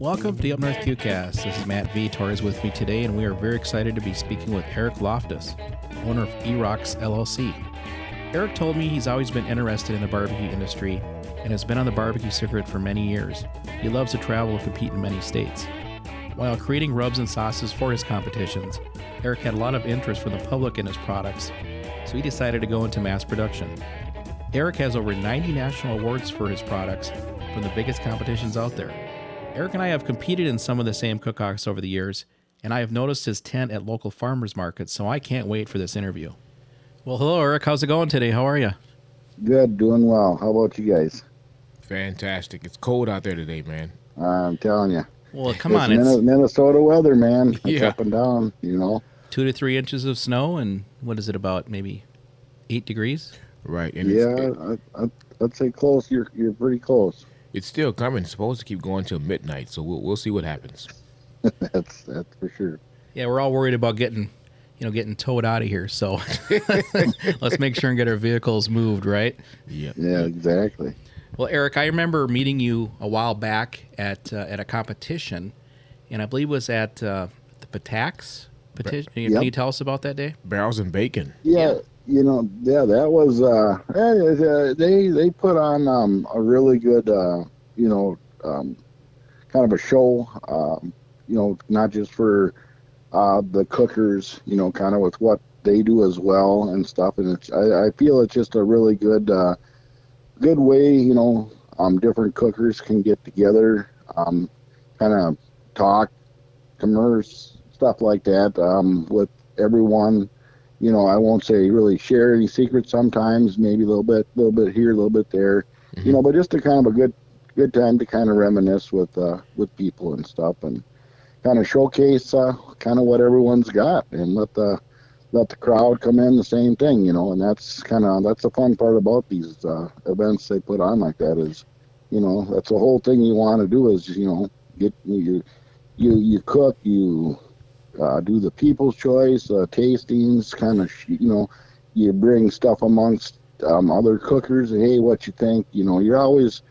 Welcome to the Up North QueCast. This is Matt V. Torres with me today, and we are very excited to be speaking with Eric Lofthus, owner of Eroc's LLC. Eric told me he's always been interested in the barbecue industry and has been on the barbecue circuit for many years. He loves to travel and compete in many states. While creating rubs and sauces for his competitions, Eric had a lot of interest from the public in his products, so he decided to go into mass production. Eric has over 90 national awards for his products from the biggest competitions out there. Eric and I have competed in some of the same cook-offs over the years, and I have noticed his tent at local farmers markets, so I can't wait for this interview. Well, hello, Eric. How's it going today? How are you? Good, doing well. How about you guys? Fantastic. It's cold out there today, man. I'm telling you. Well, come it's on. It's Minnesota weather, man. It's Yeah. up and down, you know. two to three inches of snow, and what is it about? Maybe eight degrees? Right. And yeah, it's, it- I, I, I'd say close. You're you're pretty close. It's still coming. It's supposed to keep going till midnight, so we'll, we'll see what happens. that's that's for sure. Yeah, we're all worried about getting, you know, getting towed out of here. So let's make sure and get our vehicles moved, right? Yeah. Yeah, exactly. Well, Eric, I remember meeting you a while back at uh, at a competition, and I believe it was at uh, the Patax. Petition. Can Yep. you tell us about that day? Barrels and bacon. Yeah, you know, yeah, that was uh, they they put on um a really good uh you know um kind of a show um you know not just for uh the cookers you know kind of with what they do as well and stuff and it's I, I feel it's just a really good uh good way you know um different cookers can get together um kind of talk commerce stuff like that um with everyone you know, I won't say really share any secrets sometimes, maybe a little bit, a little bit here, a little bit there, you know, but just a kind of a good, good time to kind of reminisce with, uh, with people and stuff and kind of showcase, uh, kind of what everyone's got and let the, let the crowd come in the same thing, you know, and that's kind of, that's the fun part about these, uh, events they put on like that is, you know, that's the whole thing you want to do is, you know, get, you, you, you cook, you, uh, do the people's choice uh, tastings kind of you know you bring stuff amongst um, other cookers hey what you think you know you're always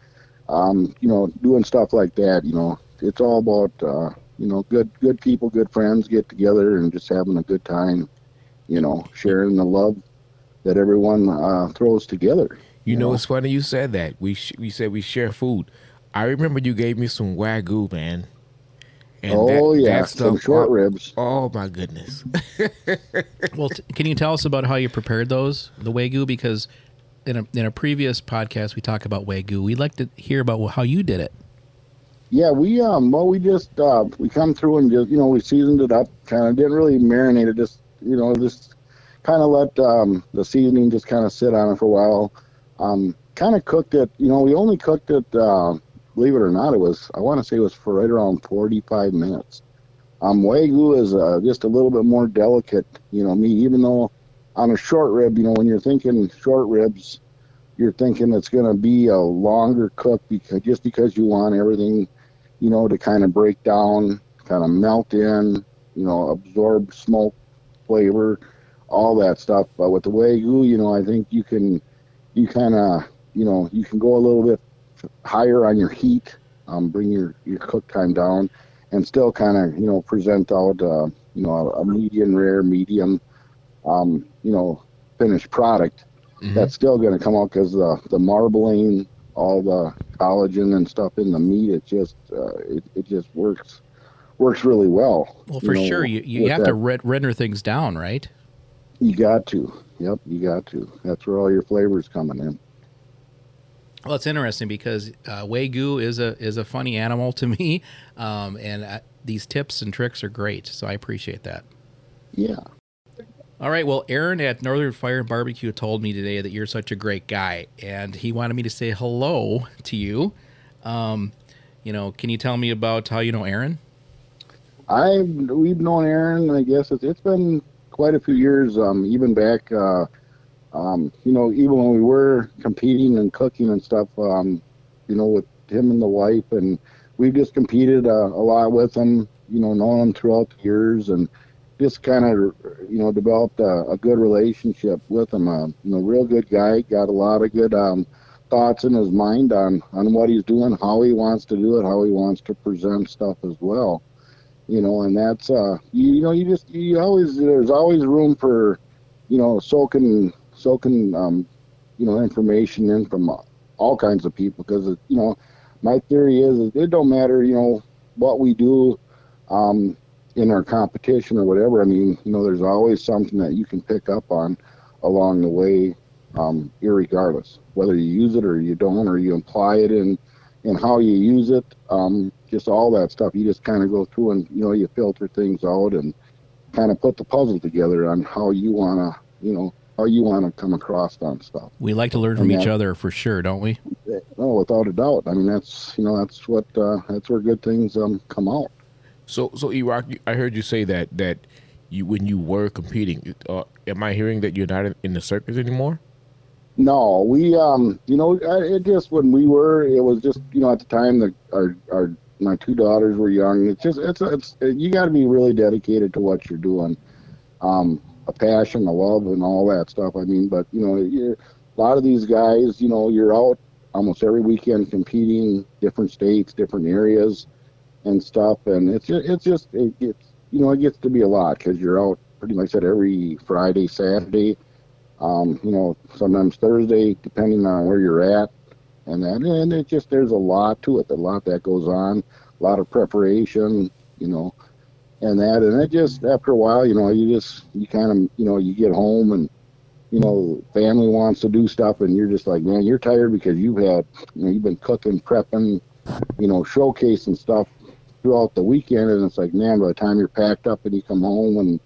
um, you know doing stuff like that you know it's all about uh, you know good good people good friends get together and just having a good time you know sharing the love that everyone uh, throws together You know, Yeah. it's funny you said that. We sh- we said we share food. I remember you gave me some wagyu, man. And oh that- yeah that some short oh, ribs Oh my goodness. Well, t- can you tell us about how you prepared those, the wagyu? Because in a in a previous podcast we talked about wagyu. We'd like to hear about how you did it. Yeah, we um well we just uh we come through and just you know we seasoned it up kind of didn't really marinate it just you know just kind of let um the seasoning just kind of sit on it for a while um kind of cooked it you know we only cooked it uh, believe it or not it was I want to say it was for right around 45 minutes um wagyu is uh, just a little bit more delicate you know Me, even though on a short rib you know when you're thinking short ribs you're thinking it's going to be a longer cook because just because you want everything you know, to kind of break down, kind of melt in, you know, absorb smoke flavor, all that stuff. But with the Wagyu, you know, I think you can, you kind of, you know, you can go a little bit higher on your heat, um, bring your, your cook time down, and still kind of, you know, present out, uh, you know, a, medium rare, medium, um, you know, finished product. Mhm. That's still going to come out because the, the marbling, all the collagen and stuff in the meat, it just uh, it, it just works works really well. Well, for know, sure, you, you have to that. red, render things down, right? You got to. Yep, you got to. That's where all your flavors coming in. Well, it's interesting because uh, wagyu is a is a funny animal to me, um, and uh, these tips and tricks are great. So I appreciate that. Yeah. All right. Well, Aaron at Northern Fire and Barbecue told me today that you're such a great guy, and he wanted me to say hello to you. Um, you know, can you tell me about how you know Aaron? I we've known Aaron. I guess it's it's been quite a few years. Um, even back, uh, um, you know, even when we were competing and cooking and stuff. Um, you know, with him and the wife, and we've just competed uh, a lot with him. You know, known him throughout the years, and just kind of you know developed a, a good relationship with him. Uh, you know, real good guy. Got a lot of good um, thoughts in his mind on on what he's doing, how he wants to do it, how he wants to present stuff as well. You know, and that's uh, you, you know, you just you always there's always room for, you know, soaking soaking um, you know, information in from all kinds of people because you know, my theory is, it don't matter, you know, what we do. Um, in our competition or whatever, I mean, you know, there's always something that you can pick up on along the way, um, irregardless whether you use it or you don't, or you apply it in in how you use it. Um, just all that stuff. You just kind of go through and you know you filter things out and kind of put the puzzle together on how you wanna, you know, how you want to come across on stuff. We like to learn from each other for sure, don't we? No, without a doubt. I mean, that's you know that's what uh, that's where good things um, come out. So, so E-Rock, I heard you say that that you when you were competing, uh, am I hearing that you're not in the circus anymore? No, we um, you know, it just when we were, it was just you know at the time that our our my two daughters were young. It's just it's it's you got to be really dedicated to what you're doing, um, a passion, a love, and all that stuff. I mean, but you know, a lot of these guys, you know, you're out almost every weekend competing, different states, different areas and stuff. And it's just, it's just it gets you know it gets to be a lot because you're out pretty much at every Friday, Saturday, um, you know, sometimes Thursday, depending on where you're at, and then and it just there's a lot to it, a lot that goes on, a lot of preparation, you know, and that, and it just after a while, you know, you just you kind of you know you get home and you know, family wants to do stuff, and you're just like, man, you're tired because you've had, you know, you've been cooking, prepping, you know, showcasing stuff throughout the weekend, and it's like, man, by the time you're packed up and you come home and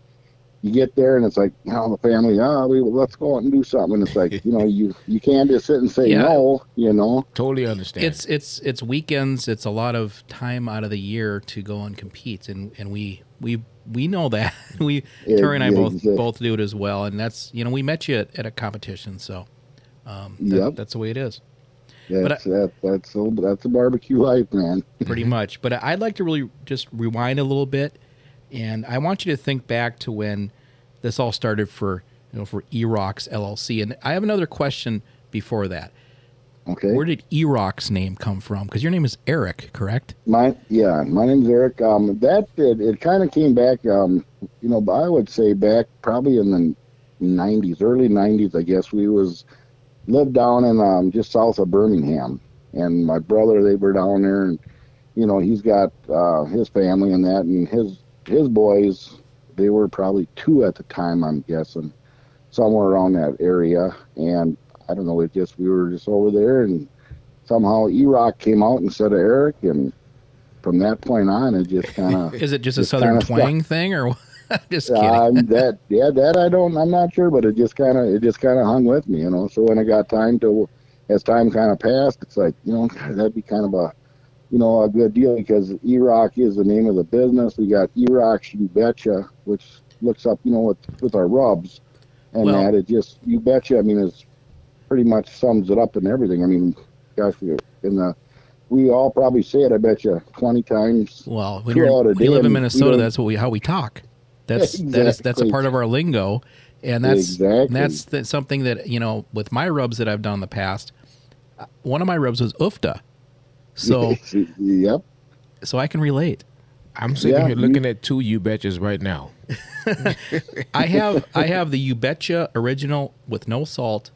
you get there and it's like, you know, the family, ah, oh, we let's go out and do something. And it's like, you know, you you can't just sit and say yeah. no, you know. Totally understand. It's it's it's weekends. It's a lot of time out of the year to go and compete, and and we we we know that we yeah, Tori and I both exactly. both do it as well. And that's you know we met you at, at a competition, so um, that, yep. that's the way it is. That's, I, that, that's a, that's a barbecue life, man. pretty much. But I'd like to really just rewind a little bit, and I want you to think back to when this all started for you know for Eroc's LLC. And I have another question before that. Okay. Where did Eroc's name come from? Because your name is Eric, correct? My yeah, my name's Eric. Um, that it, it kind of came back. Um, you know, I would say back probably in the '90s, early '90s. I guess we was lived down in um, just south of Birmingham, and my brother they were down there, and you know he's got uh, his family and that, and his his boys they were probably two at the time, I'm guessing, somewhere around that area, and I don't know, it just we were just over there, and somehow E-Rock came out instead of Eric, and from that point on, it just kind of is it just, just a southern twang stuck. thing or? just kidding. Um, that yeah, that I don't. I'm not sure, but it just kind of it just kind of hung with me, you know. So when I got time to, as time kind of passed, it's like you know that'd be kind of a, you know, a good deal because E-Rock is the name of the business. We got E-Rock You Betcha, which looks up, you know, with with our rubs, and well, that it just You Betcha. I mean, it's pretty much sums it up and everything. I mean, gosh, in the we all probably say it. I bet you twenty times. Well, when you're, we live in Minnesota, that's what we how we talk. That's exactly. that is that's a part of our lingo, and that's exactly. that's the, something that you know with my rubs that I've done in the past. Uh, one of my rubs was Uff Da, so yep. So I can relate. I'm sitting yeah, here looking you, at two you betches right now. I have I have the you betcha original with no salt,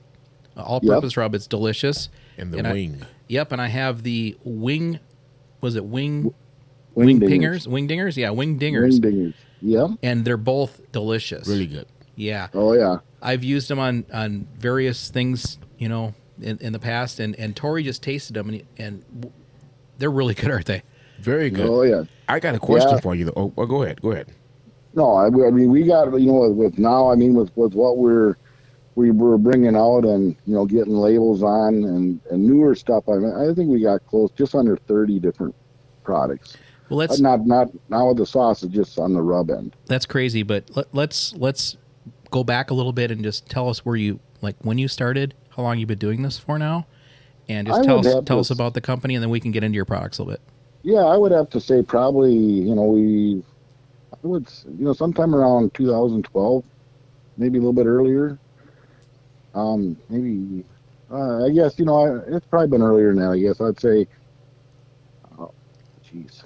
uh, all-purpose yep. rub. It's delicious. And the and wing. I, yep, and I have the wing. Was it wing? Wing, wing pingers, wing dingers, yeah, wing dingers. Wing dingers. Yeah. And they're both delicious. Really good. Yeah. Oh yeah. I've used them on on various things, you know, in, in the past, and and Tori just tasted them, and and they're really good, aren't they? Very good. Oh yeah. I got a question yeah. for you though. Oh, well, go ahead. Go ahead. No, I, I mean we got you know with now I mean with with what we're we were bringing out and you know getting labels on and, and newer stuff. I mean, I think we got close just under thirty different products. Well, let's not not not with the sausage, just on the rub end. That's crazy, but let, let's let's go back a little bit and just tell us where you like when you started, how long you've been doing this for now, and just I tell us tell us about the company, and then we can get into your products a little bit. Yeah, I would have to say probably you know we, I would you know sometime around 2012, maybe a little bit earlier. Um, maybe Uh, I guess you know I, it's probably been earlier now. I guess I'd say. Oh, jeez.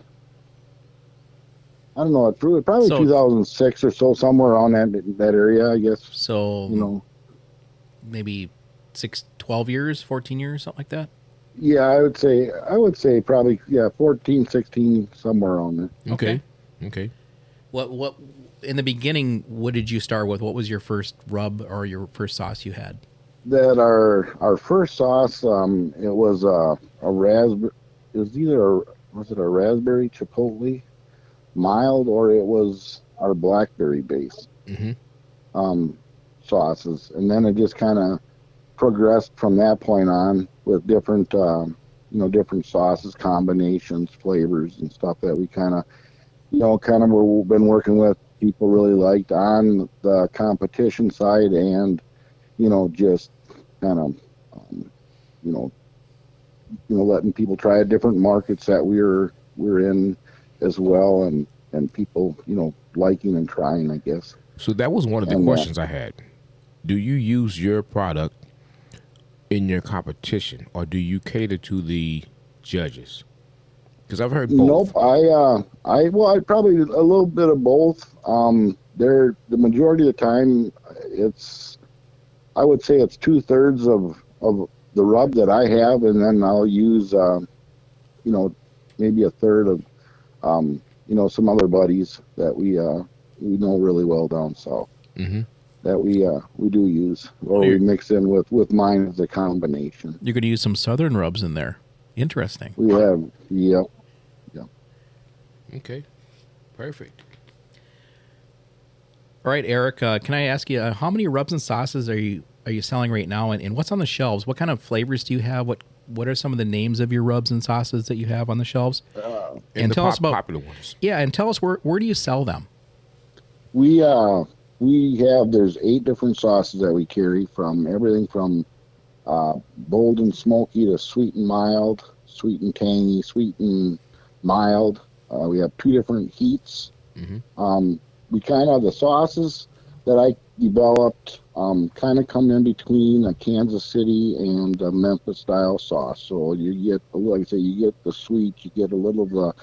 I don't know. Probably, probably So- 2006 or so, somewhere around that that area. I guess So you know. maybe six, 12 years, 14 years, something like that. Yeah, I would say I would say probably yeah 14, 16, somewhere on there. Okay. Okay. What what in the beginning? What did you start with? What was your first rub or your first sauce you had? That our our first sauce, um, it was uh, a raspberry. It was either a, was it a raspberry chipotle mild or it was our blackberry base Mhm. um, sauces, and then it just kind of progressed from that point on with different um, you know different sauces, combinations, flavors, and stuff that we kind of you know kind of were been working with. People really liked on the competition side and you know, just kind of, um, you know, you know, letting people try different markets that we're we're in as well, and and people, you know, liking and trying, I guess. So that was one of the And, uh, questions I had. Do you use your product in your competition, or do you cater to the judges? Because I've heard both. Nope, I uh, I well, I probably a little bit of both. Um, there, the majority of the time, it's, I would say it's two thirds of of the rub that I have, and then I'll use, uh, you know, maybe a third of, um, you know, some other buddies that we uh, we know really well down south hmm that we uh, we do use, or we You're- mix in with with mine as a combination. You're going to use some southern rubs in there. Interesting. We have, yep. yep. Okay. Perfect. All right, Eric. Uh, can I ask you uh, how many rubs and sauces are you are you selling right now, and, and what's on the shelves? What kind of flavors do you have? What what are some of the names of your rubs and sauces that you have on the shelves? And the tell us about- popular ones. Yeah, and tell us where where do you sell them? We uh we have there's eight different sauces that we carry from everything from uh, bold and smoky to sweet and mild, sweet and tangy, sweet and mild. Uh, we have two different heats. Mhm. Um, we kind of the sauces that I developed um, kind of come in between a Kansas City and a Memphis style sauce. So you get like I say, you get the sweet, you get a little of the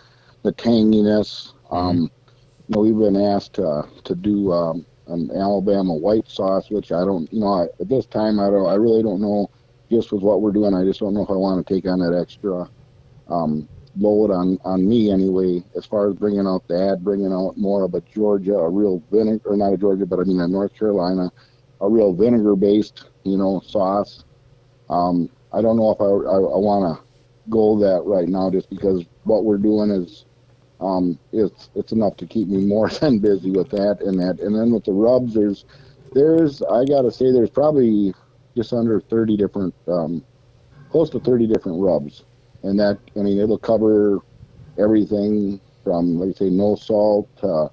the tanginess. Um, you know, we've been asked to to do um, an Alabama white sauce, which I don't, you know, I, at this time I don't, I really don't know. Just with what we're doing, I just don't know if I want to take on that extra um, load on on me anyway. As far as bringing out the ad, bringing out more of a Georgia, a real vinegar, or not a Georgia, but I mean a North Carolina, a real vinegar based, you know, sauce. Um, I don't know if I I, I want to go that right now, just because what we're doing is um, it's it's enough to keep me more than busy with that and that. And then with the rubs, there's there's I gotta say there's probably just under 30 different, um, close to 30 different rubs, and that I mean it'll cover everything from like I say no salt to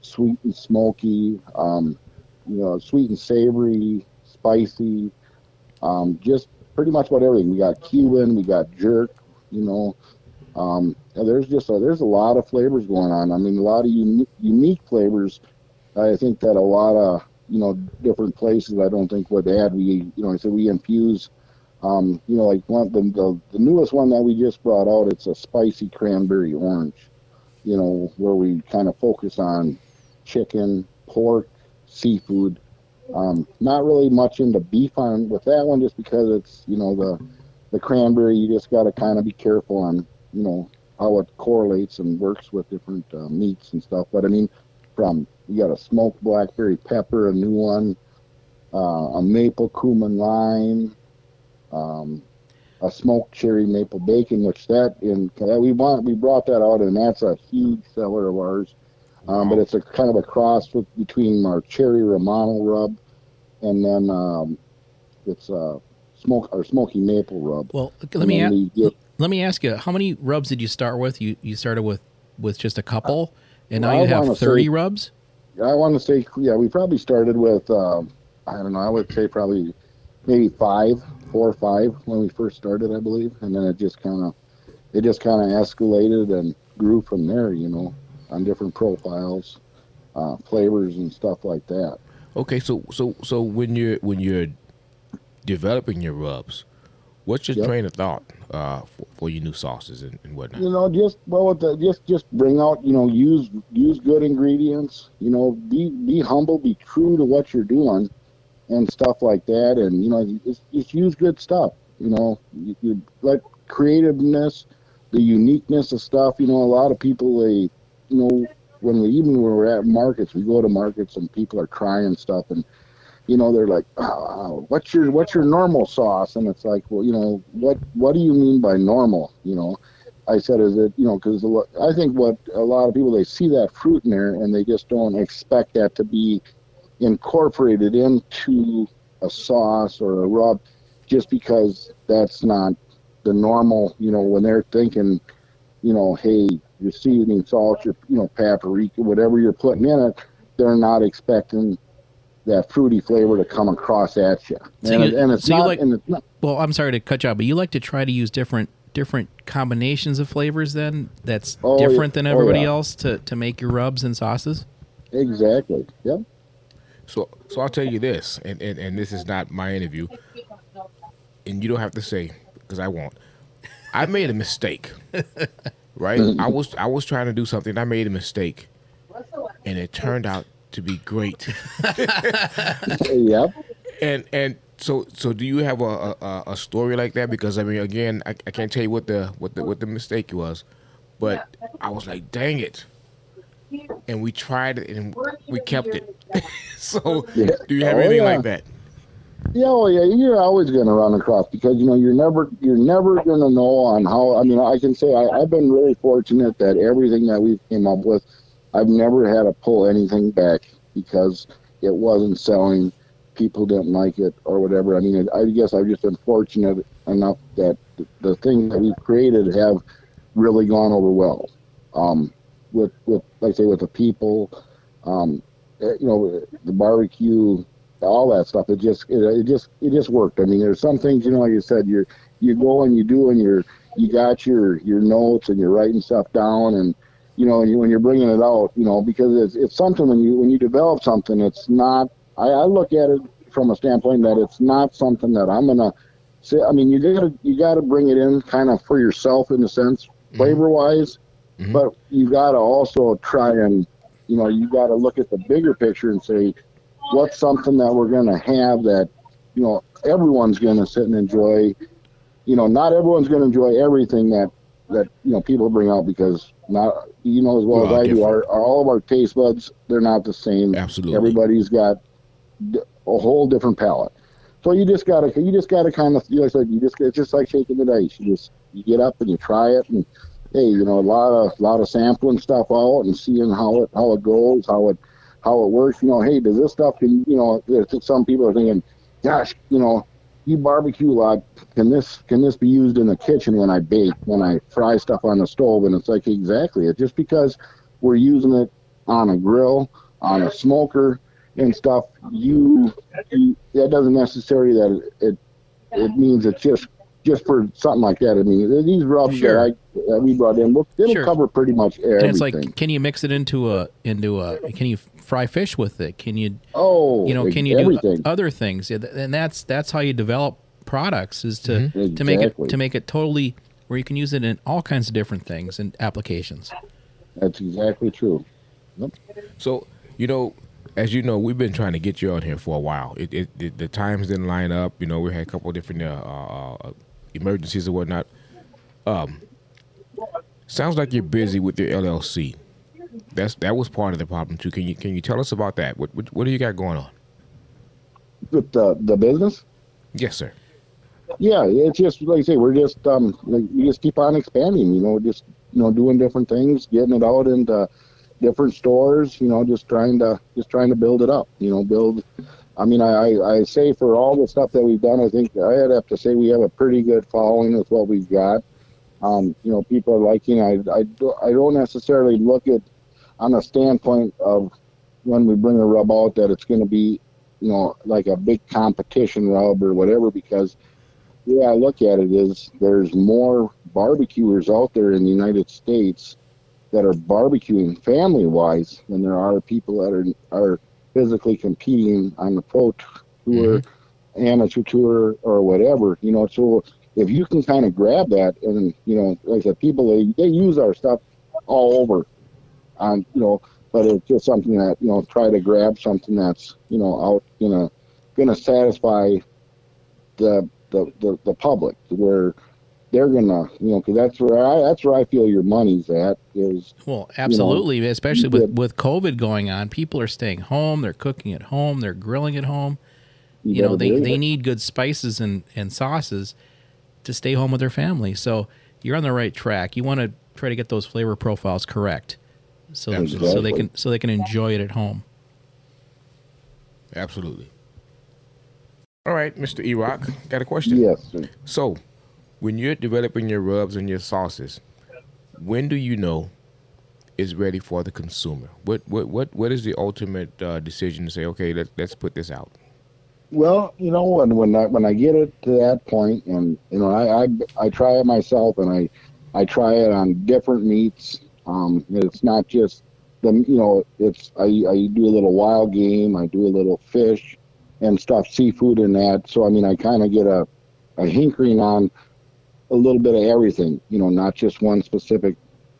sweet and smoky, um, you know sweet and savory, spicy, um, just pretty much what everything. We got Cuban, we got jerk, you know. Um, there's just a, there's a lot of flavors going on. I mean, a lot of uni- unique flavors. I think that a lot of you know different places I don't think would add. We you know I said we infuse. Um, you know, like one the, the the newest one that we just brought out. It's a spicy cranberry orange. You know, where we kind of focus on chicken, pork, seafood. Um, not really much into beef on with that one, just because it's you know the the cranberry. You just got to kind of be careful on you know how it correlates and works with different uh, meats and stuff. But I mean, from you got a smoked blackberry pepper, a new one, uh, a maple cumin lime, um, a smoked cherry maple bacon, which that in that we want we brought that out, and that's a huge seller of ours. Um, but it's a kind of a cross with, between our cherry romano rub, and then um, it's a smoke or smoky maple rub. Well, let me then a- we get- let me ask you, how many rubs did you start with? You you started with with just a couple, and now I you have wanna say- thirty rubs. I want to say, yeah, we probably started with, um, I don't know, I would say probably maybe five, four or five when we first started, I believe, and then it just kind of, it just kind of escalated and grew from there, you know, on different profiles, uh, flavors and stuff like that. Okay, so so so when you're when you're developing your rubs, what's your Yep. train of thought uh, for, for your new sauces and, and whatnot? you know just well with the, just just bring out you know use use good ingredients you know be be humble be true to what you're doing and stuff like that and you know just, just use good stuff you know you, you let creativeness the uniqueness of stuff you know a lot of people they you know when we even when we're at markets we go to markets and people are trying stuff and you know they're like oh, oh, what's your what's your normal sauce? And it's like well you know what what do you mean by normal? You know? I said is it you know because I think what a lot of people they see that fruit in there and they just don't expect that to be incorporated into a sauce or a rub just because that's not the normal you know when they're thinking you know hey your seasoning salt your you know paprika whatever you're putting in it they're not expecting that fruity flavor to come across at you So and, you- it, and it's so you not like- and it's not Well, I'm sorry to cut you out, but you like to try to use different different combinations of flavors then that's Oh, yeah. different than Oh, everybody yeah. else to, to make your rubs and sauces? exactly yep So, so I'll tell you this, and, and, and this is not my interview, and you don't have to say because I won't. I made a mistake, right? I was I was trying to do something. I made a mistake, and it turned out to be great. yep And and so so do you have a a, a story like that? Because I mean, again, I, I can't tell you what the what the what the mistake was, but I was like, dang it. And we tried it and we kept it. so, Yeah. do you have Oh, anything yeah. like that? Yeah, well, yeah, you're always going to run across because you know you're never you're never going to know on how. I mean, I can say I, I've been really fortunate that everything that we came up with, I've never had to pull anything back because it wasn't selling. People didn't like it or whatever. I mean, I guess I've just been fortunate enough that the, things that we've created have really gone over well. Um, with with like I say with the people, um, eh, you know, the barbecue all that stuff. It just it, it just it just worked. I mean, there's some things you know, like you said, you're, you go and you do and you're you got your your notes and you're writing stuff down and you know when you're bringing it out, you know, because it's it's something when you when you develop something, it's not. I, I look at it from a standpoint that it's not something that I'm gonna say. I mean, you gotta you gotta bring it in kind of for yourself in a sense, flavor wise, Mhm. but you gotta also try and you know you gotta look at the bigger picture and say what's something that we're going to have that you know everyone's going to sit and enjoy you know not everyone's going to enjoy everything that that you know people bring out because not you know as well as I do different. our, our all of our taste buds they're not the same Absolutely. everybody's got a whole different palate so you just gotta you just gotta kind of like I said you just it's just like shaking the dice you just you get up and you try it and hey you know a lot of lot of sampling stuff out and seeing how it how it goes how it how it works you know hey does this stuff can you know some people are thinking gosh you know you barbecue a lot can this can this be used in the kitchen when I bake when I fry stuff on the stove? And it's like exactly. It's just because we're using it on a grill on a smoker and stuff you, you that doesn't necessarily that it, it it means it's just just for something like that. I mean, these rubs Sure. that I that we brought in, will it'll Sure. cover pretty much everything. And it's like, can you mix it into a into a? Can you fry fish with it? Can you oh, you know? Can you everything? do other things? Yeah, and that's that's how you develop products is to Mhm. to make it to make it totally where you can use it in all kinds of different things and applications. That's exactly true. So, you know, as you know, we've been trying to get you on here for a while. It, it, it the times didn't line up. You know, we had a couple of different uh, uh, uh, emergencies or whatnot. Um, sounds like you're busy with your LLC. That's that was part of the problem too. Can you can you tell us about that? What what, what do you got going on? With the the business, Yes, sir. yeah, it's just like I say, we're just um, like, we just keep on expanding. You know, just you know, doing different things, getting it out into different stores. You know, just trying to just trying to build it up. You know, build. I mean, I I say for all the stuff that we've done, I think I'd have to say we have a pretty good following with what we've got. Um, you know, people are liking. I I do, I don't necessarily look at on a standpoint of when we bring a rub out that it's going to be, you know, like a big competition rub or whatever. Because the way I look at it is there's more barbecuers out there in the United States that are barbecuing family wise than there are people that are are physically competing on the pro tour mm-hmm. amateur tour or whatever. You know, so if you can kind of grab that, and you know, like I said, people they, they use our stuff all over, on you know, but it's just something that you know, try to grab something that's you know out, you know, gonna satisfy the the the, the public where they're gonna you know because that's where I that's where I feel your money's at is Well, absolutely, especially with did- with COVID going on, people are staying home, they're cooking at home, they're grilling at home. You, know, they, they need good spices and and sauces to stay home with their family. So you're on the right track. You want to try to get those flavor profiles correct, so so they can so they can enjoy it at home. Absolutely. All right, Mr. E-Rock, got a question. yes sir. So, when you're developing your rubs and your sauces, when do you know it's ready for the consumer? What what what what is the ultimate uh, decision to say, okay, let, let's put this out? Well, you know, when when I when I get it to that point, and you know, I I, I try it myself, and I I try it on different meats. Um, it's not just the you know, it's I I do a little wild game, I do a little fish, and stuff, seafood, and that. So I mean, I kind of get a a hinkering on a little bit of everything. You know, not just one specific.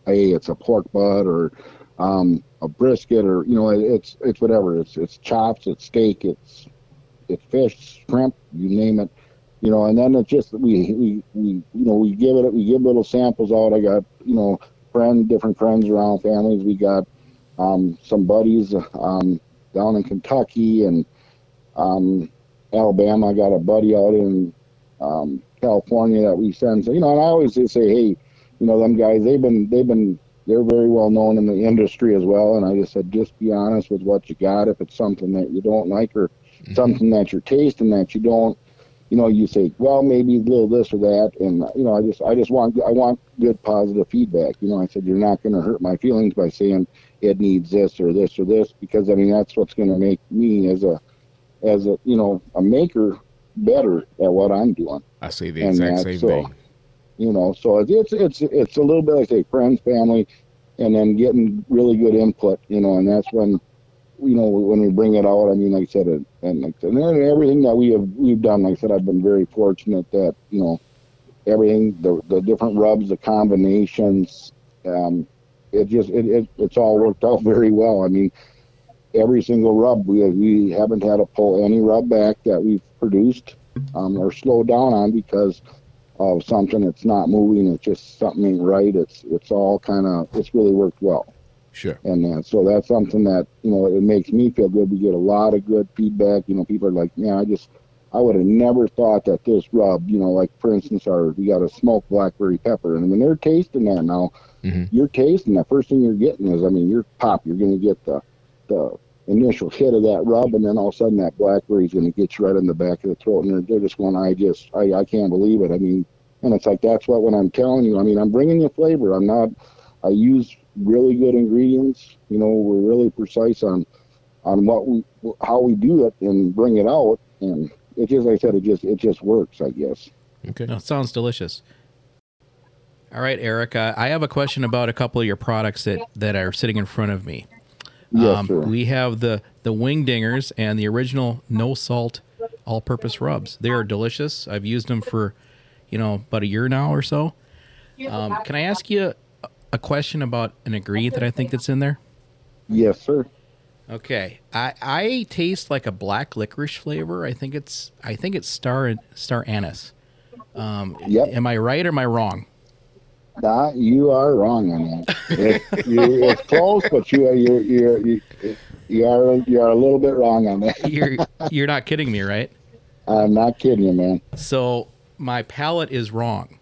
Hey, it's a pork butt or um, a brisket, or you know, it's it's whatever. It's it's chops, it's steak, it's it's fish, shrimp, you name it, you know. And then it's just we we, we you know we give it we give little samples out. I got you know friends, different friends around families. We got um, some buddies um, down in Kentucky and um, Alabama. I got a buddy out in um, California that we send. So you know, and I always just say, hey, you know, them guys they've been they've been they're very well known in the industry as well. And I just said, just be honest with what you got. If it's something that you don't like or mm-hmm. something that you're tasting that you don't you know you say well maybe a little this or that and you know i just i just want i want good positive feedback you know i said you're not going to hurt my feelings by saying it needs this or this or this because i mean that's what's going to make me as a as a you know a maker better at what i'm doing I say the exact same so- thing. you know so it's it's it's, it's a little bit like say friends family and then getting really good input you know and that's when you know when we bring it out i mean like i said it, and like and then everything that we have we've done like i said i've been very fortunate that you know everything the the different rubs the combinations um it just it, it it's all worked out very well i mean every single rub we we haven't had to pull any rub back that we've produced um, or slow down on because of something that's not moving. It's just something ain't right. It's it's all kind of it's really worked well, Sure. and uh, so that's something that you know it makes me feel good. We get a lot of good feedback. You know, people are like, man, I just I would have never thought that this rub, you know, like for instance, our we got a smoked blackberry pepper, and when they're tasting that now, Mhm. you're tasting the first thing you're getting is, I mean, you're pop. You're going to get the the initial hit of that rub, and then all of a sudden that blackberry is going to get you right in the back of the throat, and they're, they're just going, I just I I can't believe it. I mean, and it's like that's what when I'm telling you, I mean, I'm bringing you flavor. I'm not. I use really good ingredients. You know, we're really precise on on what we how we do it and bring it out and it just like I said it just it just works I guess Okay. No, it sounds delicious. All right, Eric. Uh, I have a question about a couple of your products that, that are sitting in front of me. Yes sir Um, we have the the wing dingers and the original no salt all-purpose rubs. They are delicious. I've used them for, you know, about a year now or so. Um, can I ask you a- a question about an ingredient that I think that's in there? yes sir Okay, I I taste like a black licorice flavor. I think it's I think it's star star anise. Um, Yep. Am I right or am I wrong? Nah, you are wrong on that it, you, it's close but you are you you you you are you are a little bit wrong on that You're you're not kidding me, right? I'm not kidding you man So my palate is wrong.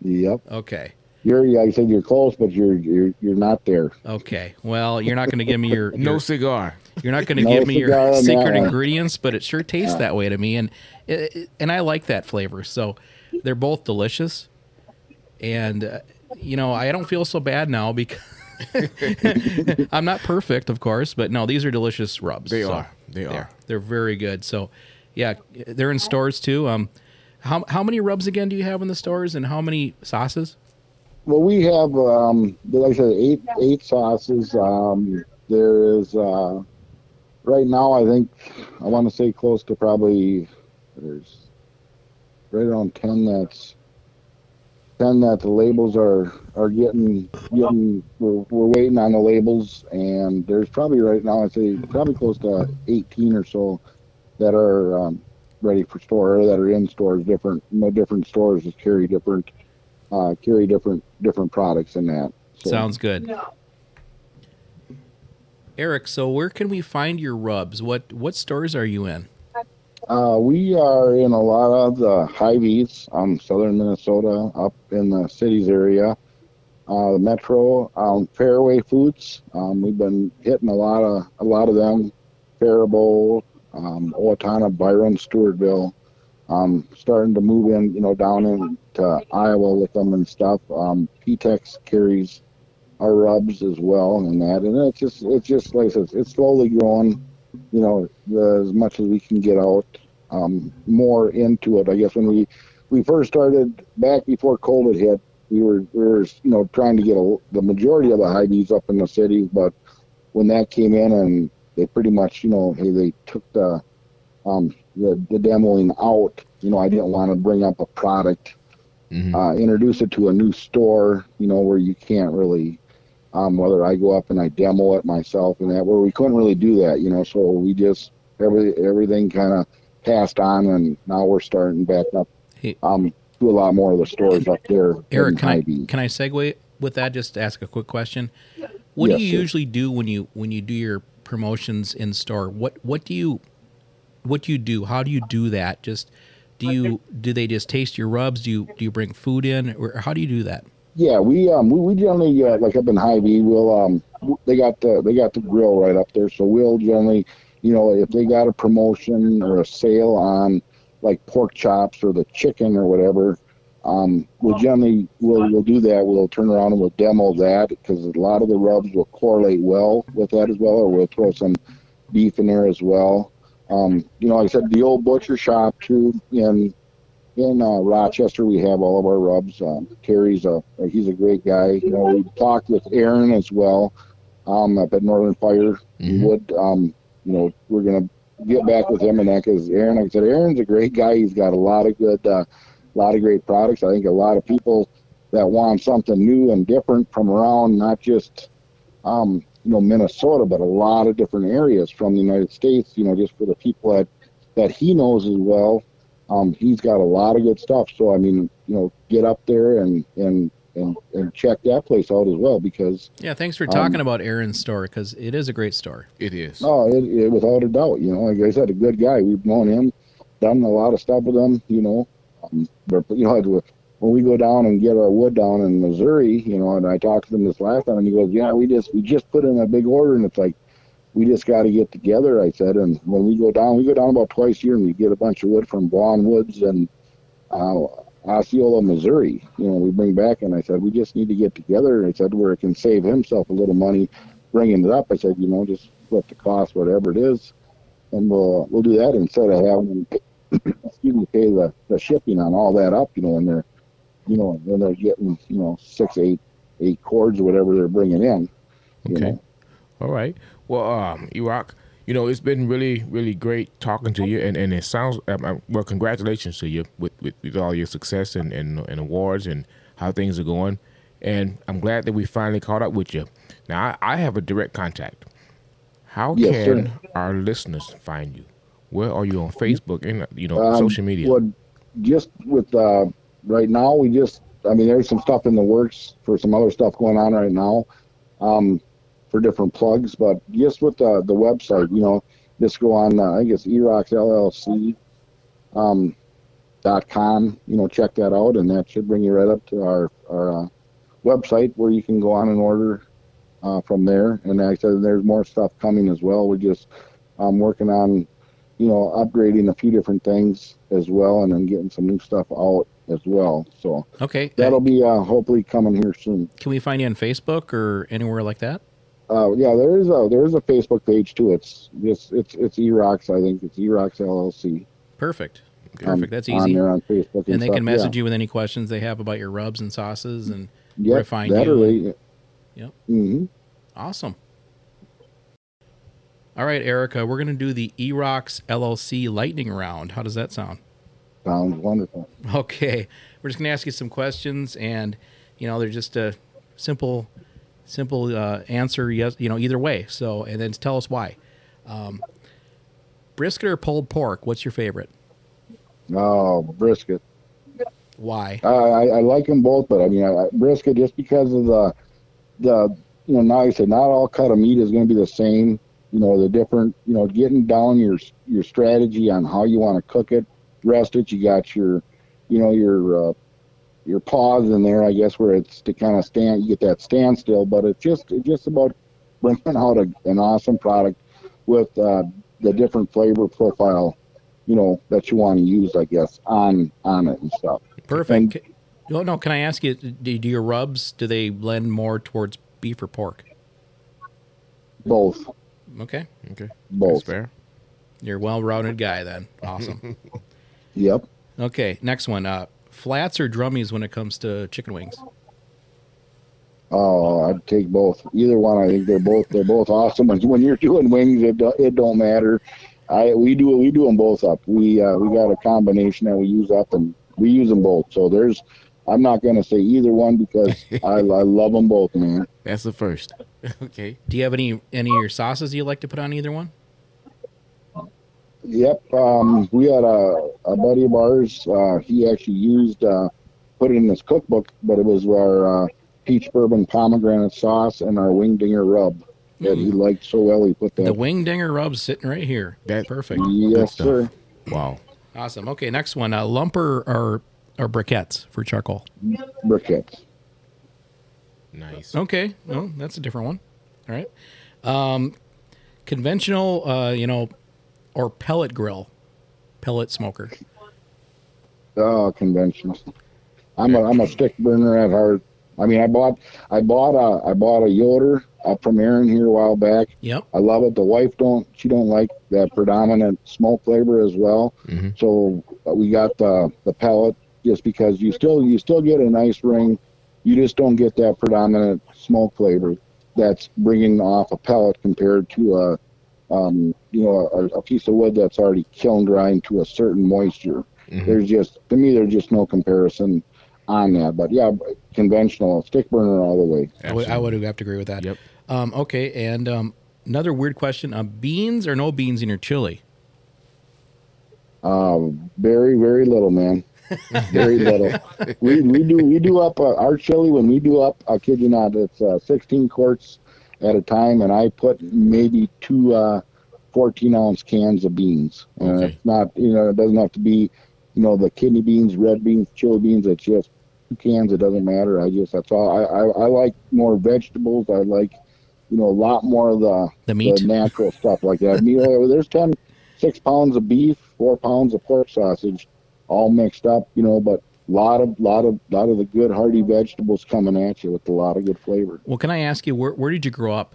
yep Okay. you're like I said you're close but you're you're you're not there Okay. Well, you're not going to give me your, No your cigar. you're not going to No give me your secret ingredients, but it sure tastes that way to me, and it, it- and I like that flavor. So they're both delicious, and uh, you know I don't feel so bad now because I'm not perfect, of course, but no, these are delicious rubs. They So are. They they're, are. they're very good. So yeah, they're in stores too. Um, how how many rubs again do you have in the stores, and how many sauces? Well, we have, um, like I said, eight eight sauces. Um, there is uh, right now, I think I want to say close to probably there's right around ten that's ten that the labels are are getting getting we're, we're waiting on the labels and there's probably right now I'd say probably close to 18 or so that are um, ready for store or that are in stores different no different stores that carry different uh, carry different different products in that so, sounds good. Eric so where can we find your rubs? What what stores are you in uh, we are in a lot of the Hy-Vees, um, southern Minnesota, up in the cities area. Uh, the Metro, um, Fairway Foods. Um, we've been hitting a lot of a lot of them. Faribault, um, Owatonna, Byron, Stewartville. Um, starting to move in, you know, down into Iowa with them and stuff. Um, P-Tex carries our rubs as well and that, and it's just it's just like I said, it's slowly growing you know, the, as much as we can get out um, more into it. I guess when we we first started back before COVID hit, we were we were you know trying to get a, the majority of the Hy-Vees up in the city, but when that came in and they pretty much you know hey they took the um, the, the demoing out. You know, I didn't want to bring up a product, mm-hmm. uh, introduce it to a new store. You know, where you can't really um, whether I go up and I demo it myself and that, where we couldn't really do that, you know. So we just every everything kind of passed on, and now we're starting back up hey, um, do a lot more of the stores up there. Eric, can I can I segue with that? Just to ask a quick question. What yes, do you sir. usually do when you when you do your promotions in store? What what do you what do you do? How do you do that? Just do you do they just taste your rubs? Do you do you bring food in, or how do you do that? Yeah, we um we, we generally uh, like up in Hy-Vee, we'll um they got the they got the grill right up there, so we'll generally you know if they got a promotion or a sale on like pork chops or the chicken or whatever, um we'll generally we'll we'll do that. We'll turn around and we'll demo that because a lot of the rubs will correlate well with that as well, or we'll throw some beef in there as well. Um, you know, like I said, the old butcher shop too in in uh, Rochester, we have all of our rubs. Um, Terry's a he's a great guy. You know, we talked with Aaron as well um, up at Northern Fire mm-hmm. Wood. Um, you know, we're gonna get back with him and that because Aaron, like I said, Aaron's a great guy. He's got a lot of good, uh, a lot of great products. I think a lot of people that want something new and different from around not just um, you know Minnesota, but a lot of different areas from the United States. You know, just for the people that that he knows as well um, he's got a lot of good stuff. So I mean, you know, get up there and and and, and check that place out as well because yeah thanks for talking um, about aaron's store because it is a great store. It is. Oh it, it, without a doubt you know like i said a good guy. We've known him done a lot of stuff with him you know. Um, but you know when we go down and get our wood down in missouri you know and i talked to him this last time and he goes yeah we just we just put in a big order and it's like we just got to get together. I said, and when we go down, we go down about twice a year, and we get a bunch of wood from Vaughn Woods and uh, Osceola, Missouri. You know, we bring back, and I said, we just need to get together. I said, where it can save himself a little money bringing it up. I said, you know, just split the cost, whatever it is, and we'll we'll do that instead of having excuse me pay the, the shipping on all that up. You know, when they're you know when they're getting you know six, eight, eight cords or whatever they're bringing in. okay. Know. All right. Well, um, Iraq, you know, it's been really, really great talking to you, and, and it sounds um, well. Congratulations to you with, with, with all your success and, and, and awards and how things are going. And I'm glad that we finally caught up with you. Now, I, I have a direct contact. How yes, can sir. our listeners find you? Where are you on Facebook and you know um, social media? Well, just with uh, right now, we just I mean, there's some stuff in the works for some other stuff going on right now. Um, for different plugs. But just with the the website, you know, just go on. Uh, I guess, LLC. Um, dot com. You know, check that out, and that should bring you right up to our our uh, website where you can go on and order uh, from there. And like I said, there's more stuff coming as well. We're just um, working on, you know, upgrading a few different things as well, and then getting some new stuff out as well. So okay, that'll be uh, hopefully coming here soon. Can we find you on Facebook or anywhere like that? Uh, yeah, there is a there is a Facebook page too. It's just it's it's Eroc's. I think it's Eroc's LLC. Perfect. Perfect. Um, That's easy. On there on Facebook, and, and they stuff. can message yeah. you with any questions they have about your rubs and sauces and yep, where find you. And, yep. Mm-hmm. Awesome. All right, Erica, we're going to do the Eroc's LLC lightning round. How does that sound? Sounds wonderful. Okay, we're just going to ask you some questions, and you know they're just a simple, simple uh, answer. Yes, you know either way. So, and then tell us why. Um, brisket or pulled pork? What's your favorite? Oh, brisket. Why? I, I, I like them both, but I mean, I, I- brisket just because of the, the, you know, now I said not all cut of meat is going to be the same. You know, the different, you know, getting down your your strategy on how you want to cook it, rest it. You got your, you know, your uh, your pause in there, I guess, where it's to kind of stand. You get that standstill, but it's just it's just about bringing out a, an awesome product with uh, the different flavor profile, you know, that you want to use, I guess, on on it and stuff. Perfect. Oh no, can I ask you? Do, do your rubs do they lend more towards beef or pork? Both, Okay, Okay. That's both. fair. you're a well-rounded guy then. Awesome. Yep. okay, next one. Uh, flats or drummies when it comes to chicken wings? Oh, I'd take both. Either one. I think they're both they're both awesome. When, when you're doing wings, it do, it don't matter. I we do we do them both up. We uh, we got a combination that we use up, and we use them both. So there's. I'm not gonna say either one because I, I love them both, man. That's the first. okay. Do you have any any of your sauces you like to put on either one? Yep. Um, we had a, a buddy of ours. Uh, he actually used uh, put it in his cookbook, but it was our uh, peach bourbon pomegranate sauce and our wing dinger rub that he liked so well. He put that. The wing dinger rub's sitting right here. That- perfect. yes, sir. Wow. Awesome. Okay, next one. Uh, lumper or or briquettes for charcoal. Briquettes. Nice. Okay, well that's a different one. All right. Um, conventional, uh, you know, or pellet grill, pellet smoker. Oh, conventional. I'm a I'm a stick burner at heart. I mean, I bought I bought a I bought a Yoder uh, from Aaron here a while back. Yep. I love it. The wife don't she don't like that predominant smoke flavor as well. Mhm. So uh, we got the the pellet just because you still you still get a nice ring. You just don't get that predominant smoke flavor that's bringing off a pellet compared to a um, you know a, a piece of wood that's already kiln dried to a certain moisture. Mhm. There's just to me there's just no comparison on that. But yeah, conventional stick burner all the way. I would, I would have to agree with that. Yep. Um, okay, and um, another weird question: uh, beans or no beans in your chili? Um, very very little, man. Very little. We we do we do up uh, our chili when we do up. I kid you not, it's uh, 16 quarts at a time, and I put maybe two uh, 14 ounce cans of beans. And Okay. it's not you know it doesn't have to be you know the kidney beans, red beans, chili beans. It's just two cans. It doesn't matter. I just that's all. I I, I like more vegetables. I like you know a lot more of the The meat. the natural stuff like that. You know, there's 10, six pounds of beef, four pounds of pork sausage, all mixed up. You know, but lot of lot of lot of the good hearty vegetables coming at you with a lot of good flavor. Well, can I ask you where where did you grow up?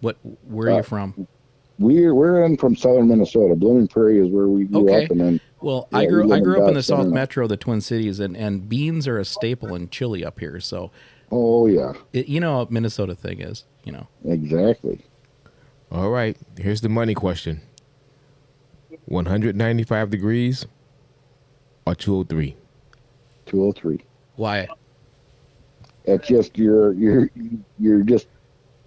What where are Uh, you from? We're we're in from southern Minnesota. Blooming Prairie is where we grew Okay. up, and then Well, yeah, I grew I grew up in the Dodge South Metro, the Twin Cities, and and beans are a staple in chili up here. So oh yeah, it, you know what Minnesota thing is. You know. exactly. All right. Here's the money question 195 degrees or Two oh three. Why? It's just you're you're you're just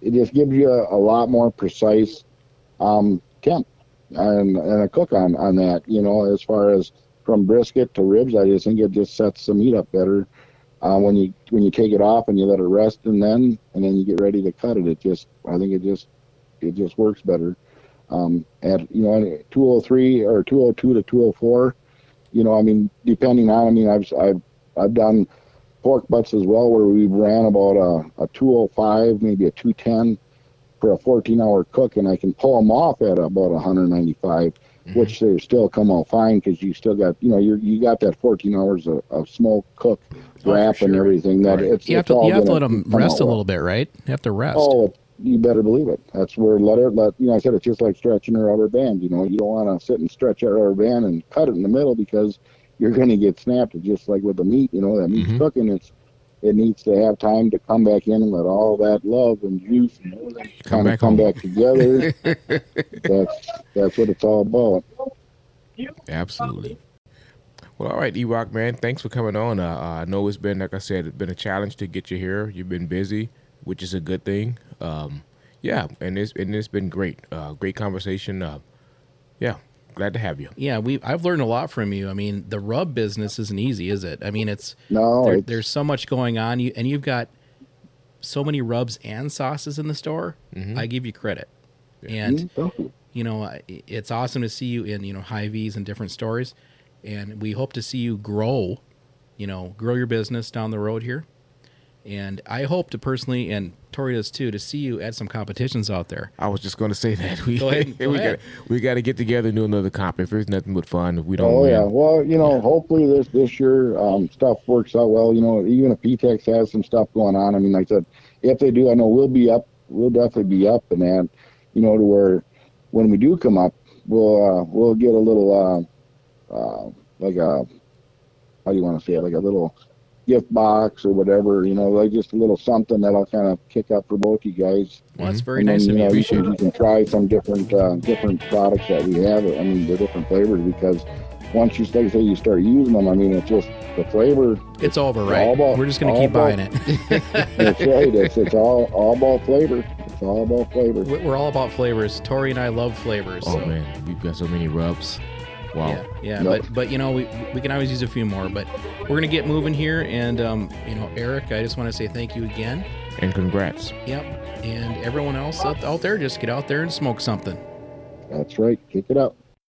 it just gives you a, a lot more precise um, temp and and a cook on on that. You know, as far as from brisket to ribs, I just think it just sets the meat up better uh, when you when you take it off and you let it rest and then and then you get ready to cut it. It just I think it just it just works better. Um, at you know 203 or 202 to 204. You know, I mean, depending on I mean, I've I've I've done pork butts as well where we ran about a, a 205 maybe a 210 for a 14 hour cook and i can pull them off at about 195 mm-hmm. which they still come out fine because you still got you know you you got that 14 hours of, of smoke cook oh, wrap and sure. everything that Right. it's You have it's to all you have to let them rest out a well. little bit, right? You have to rest. Oh, you better believe it. That's where let it let you know. I said it's just like stretching a rubber band. You know, you don't want to sit and stretch a rubber band and cut it in the middle because you're going to get snapped. It's just like with the meat. You know, that meat's Mhm. cooking. It's it needs to have time to come back in and let all that love and juice and everything Come kind back of come home. back together. that's that's what it's all about. Absolutely. Well, all right, E Rock, man. Thanks for coming on. Uh, uh, I know it's been, like I said, it's been a challenge to get you here. You've been busy, which is a good thing. Um, yeah, and it's and it's been great. Uh, great conversation. Uh, yeah, glad to have you. Yeah, we I've learned a lot from you. I mean, the rub business isn't easy, is it? I mean, it's No, there, it's, there's so much going on, you and you've got so many rubs and sauces in the store. I give you credit, and Mm, thank you. you know it's awesome to see you in you know Hy-Vee's and different stores, and we hope to see you grow, you know, grow your business down the road here, and I hope to personally and Tori does too to see you at some competitions out there. I was just going to say that we Go ahead, go we got we got to get together and do another comp. If it's nothing but fun, if we don't Oh win, yeah. Well, you know, hopefully this this year um, stuff works out well. You know, even if PTEX has some stuff going on. I mean, like I said, if they do, I know we'll be up. We'll definitely be up and that. You know, to where when we do come up, we'll uh, we'll get a little uh, uh, like a how do you want to say it? Like a little gift box or whatever. You know, like just a little something that'll kind of kick up for both you guys. Well, that's Mhm. very And then, nice of you you. know, you Appreciate can, you can try some different uh, different products that we have. I mean, the different flavors because once you like I say you start using them, I mean, it's just the flavor. It's over, all right? about- We're just gonna keep about- buying it. That's right. It's it's all all about flavor. It's all about flavor. We- We're all about flavors. Tori and I love flavors. Oh so- man, we've got so many rubs. Wow. Yeah, yeah, Yep. but but you know we we can always use a few more. But we're gonna get moving here, and um, you know, Eric, I just want to say thank you again. And congrats. Yep, and everyone else out, out there, just get out there and smoke something. That's right. Kick it up.